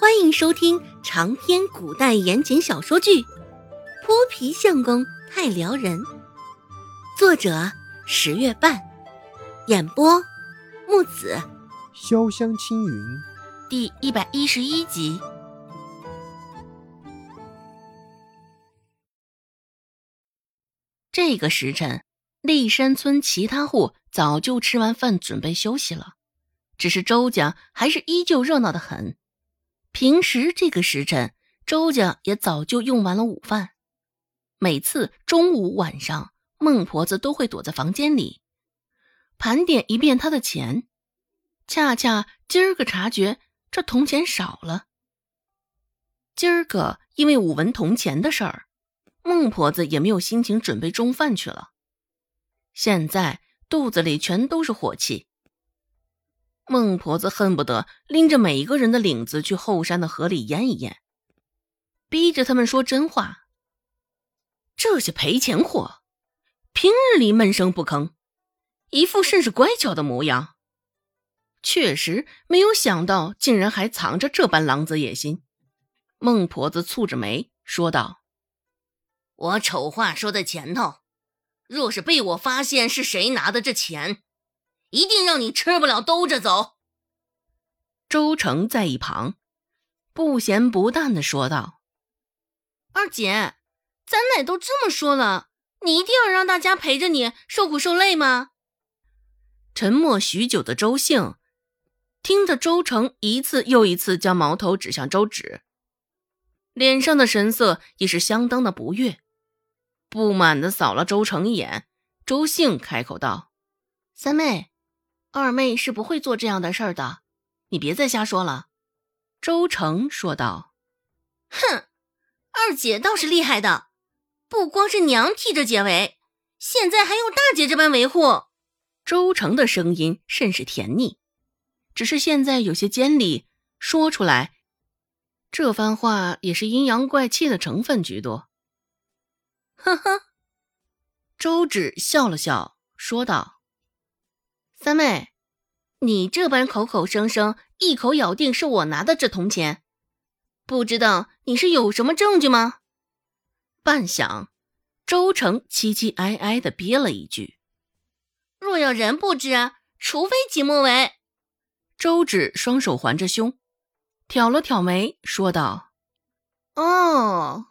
欢迎收听长篇古代言情小说剧《泼皮相公太撩人》，作者十月半，演播木子潇湘青云，第一百一十一集。这个时辰，立山村其他户早就吃完饭，准备休息了，只是周家还是依旧热闹的很。平时这个时辰，周家也早就用完了午饭。每次中午、晚上，孟婆子都会躲在房间里，盘点一遍她的钱。恰恰今儿个察觉这铜钱少了。今儿个因为武文铜钱的事儿，孟婆子也没有心情准备中饭去了。现在肚子里全都是火气。孟婆子恨不得拎着每一个人的领子去后山的河里淹一淹，逼着他们说真话。这些赔钱货，平日里闷声不吭，一副甚是乖巧的模样，确实没有想到，竟然还藏着这般狼子野心。孟婆子蹙着眉说道：“我丑话说在前头，若是被我发现是谁拿的这钱。”一定让你吃不了兜着走。周成在一旁不咸不淡的说道：“二姐，咱奶都这么说了，你一定要让大家陪着你受苦受累吗？”沉默许久的周兴听着周成一次又一次将矛头指向周芷，脸上的神色也是相当的不悦，不满的扫了周成一眼。周兴开口道：“三妹。”二妹是不会做这样的事儿的，你别再瞎说了。”周成说道。“哼，二姐倒是厉害的，不光是娘替着解围，现在还用大姐这般维护。”周成的声音甚是甜腻，只是现在有些尖利，说出来这番话也是阴阳怪气的成分居多。呵呵，周芷笑了笑，说道。三妹，你这般口口声声、一口咬定是我拿的这铜钱，不知道你是有什么证据吗？半晌，周成凄凄哀哀的憋了一句：“若要人不知，除非己莫为。”周芷双手环着胸，挑了挑眉，说道：“哦，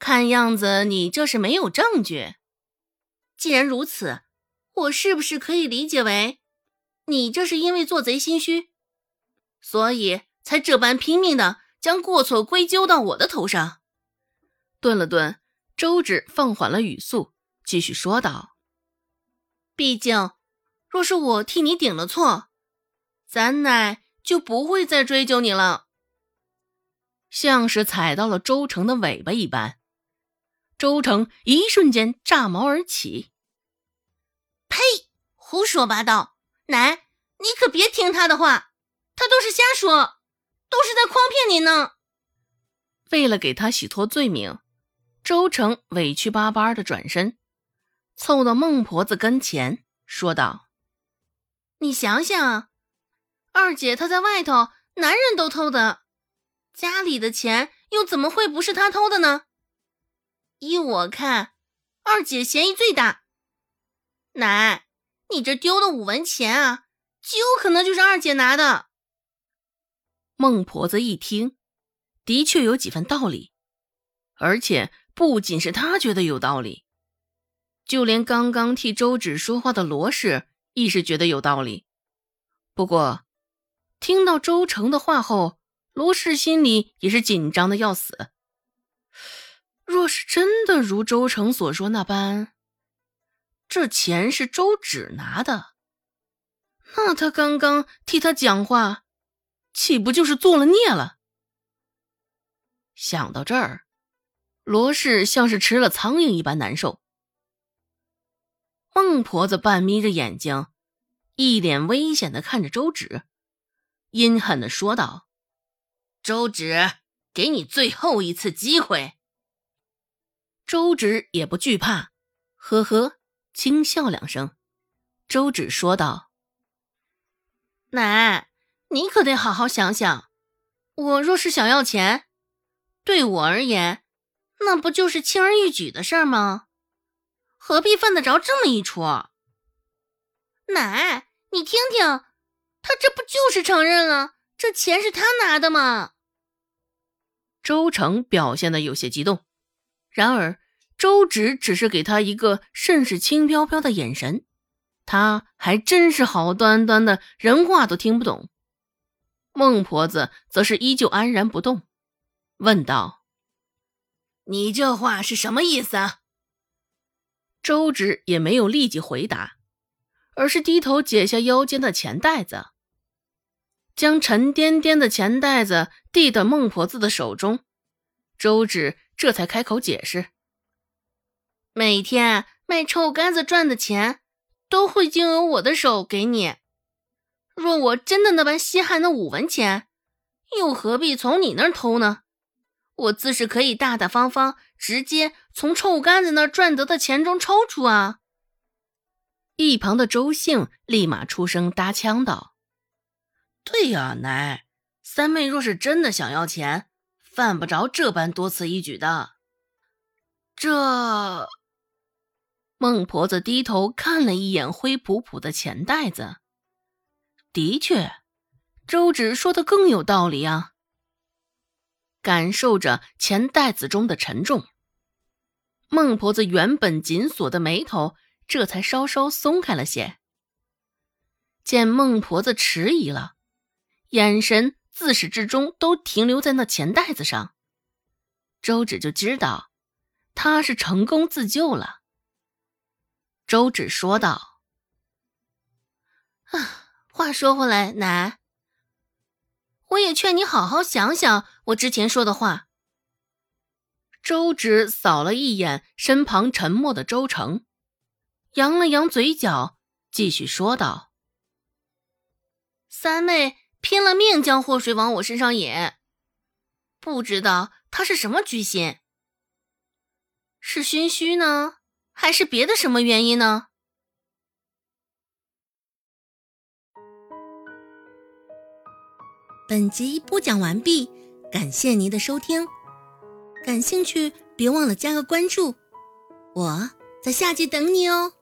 看样子你这是没有证据。既然如此。”我是不是可以理解为，你这是因为做贼心虚，所以才这般拼命的将过错归咎到我的头上？顿了顿，周芷放缓了语速，继续说道：“毕竟，若是我替你顶了错，咱奶就不会再追究你了。”像是踩到了周成的尾巴一般，周成一瞬间炸毛而起。呸！胡说八道！奶，你可别听他的话，他都是瞎说，都是在诓骗你呢。为了给他洗脱罪名，周成委屈巴巴的转身，凑到孟婆子跟前，说道：“你想想，二姐她在外头，男人都偷的，家里的钱又怎么会不是她偷的呢？依我看，二姐嫌疑最大。”奶，你这丢的五文钱啊，极有可能就是二姐拿的。孟婆子一听，的确有几分道理，而且不仅是她觉得有道理，就连刚刚替周芷说话的罗氏亦是觉得有道理。不过，听到周成的话后，罗氏心里也是紧张的要死。若是真的如周成所说那般，这钱是周芷拿的，那他刚刚替他讲话，岂不就是作了孽了？想到这儿，罗氏像是吃了苍蝇一般难受。孟婆子半眯着眼睛，一脸危险的看着周芷，阴狠的说道：“周芷，给你最后一次机会。”周芷也不惧怕，呵呵。轻笑两声，周芷说道：“奶，你可得好好想想，我若是想要钱，对我而言，那不就是轻而易举的事儿吗？何必犯得着这么一出？奶，你听听，他这不就是承认了，这钱是他拿的吗？周成表现的有些激动，然而周芷只是给他一个甚是轻飘飘的眼神，他还真是好端端的人话都听不懂。孟婆子则是依旧安然不动，问道：“你这话是什么意思？”啊周芷也没有立即回答，而是低头解下腰间的钱袋子，将沉甸甸的钱袋子递到孟婆子的手中。周芷这才开口解释：“每天卖臭干子赚的钱，都会经由我的手给你。若我真的那般稀罕那五文钱，又何必从你那儿偷呢？”我自是可以大大方方直接从臭干子那儿赚得的钱中抽出啊！一旁的周姓立马出声搭腔道：“对呀，奶，三妹若是真的想要钱，犯不着这般多此一举的。”这孟婆子低头看了一眼灰扑扑的钱袋子，的确，周芷说的更有道理啊。感受着钱袋子中的沉重，孟婆子原本紧锁的眉头这才稍稍松开了些。见孟婆子迟疑了，眼神自始至终都停留在那钱袋子上，周芷就知道她是成功自救了。周芷说道：“啊，话说回来，奶。”我也劝你好好想想我之前说的话。周芷扫了一眼身旁沉默的周成，扬了扬嘴角，继续说道：“三妹拼了命将祸水往我身上引，不知道她是什么居心，是心虚呢，还是别的什么原因呢？”本集播讲完毕，感谢您的收听。感兴趣，别忘了加个关注，我在下集等你哦。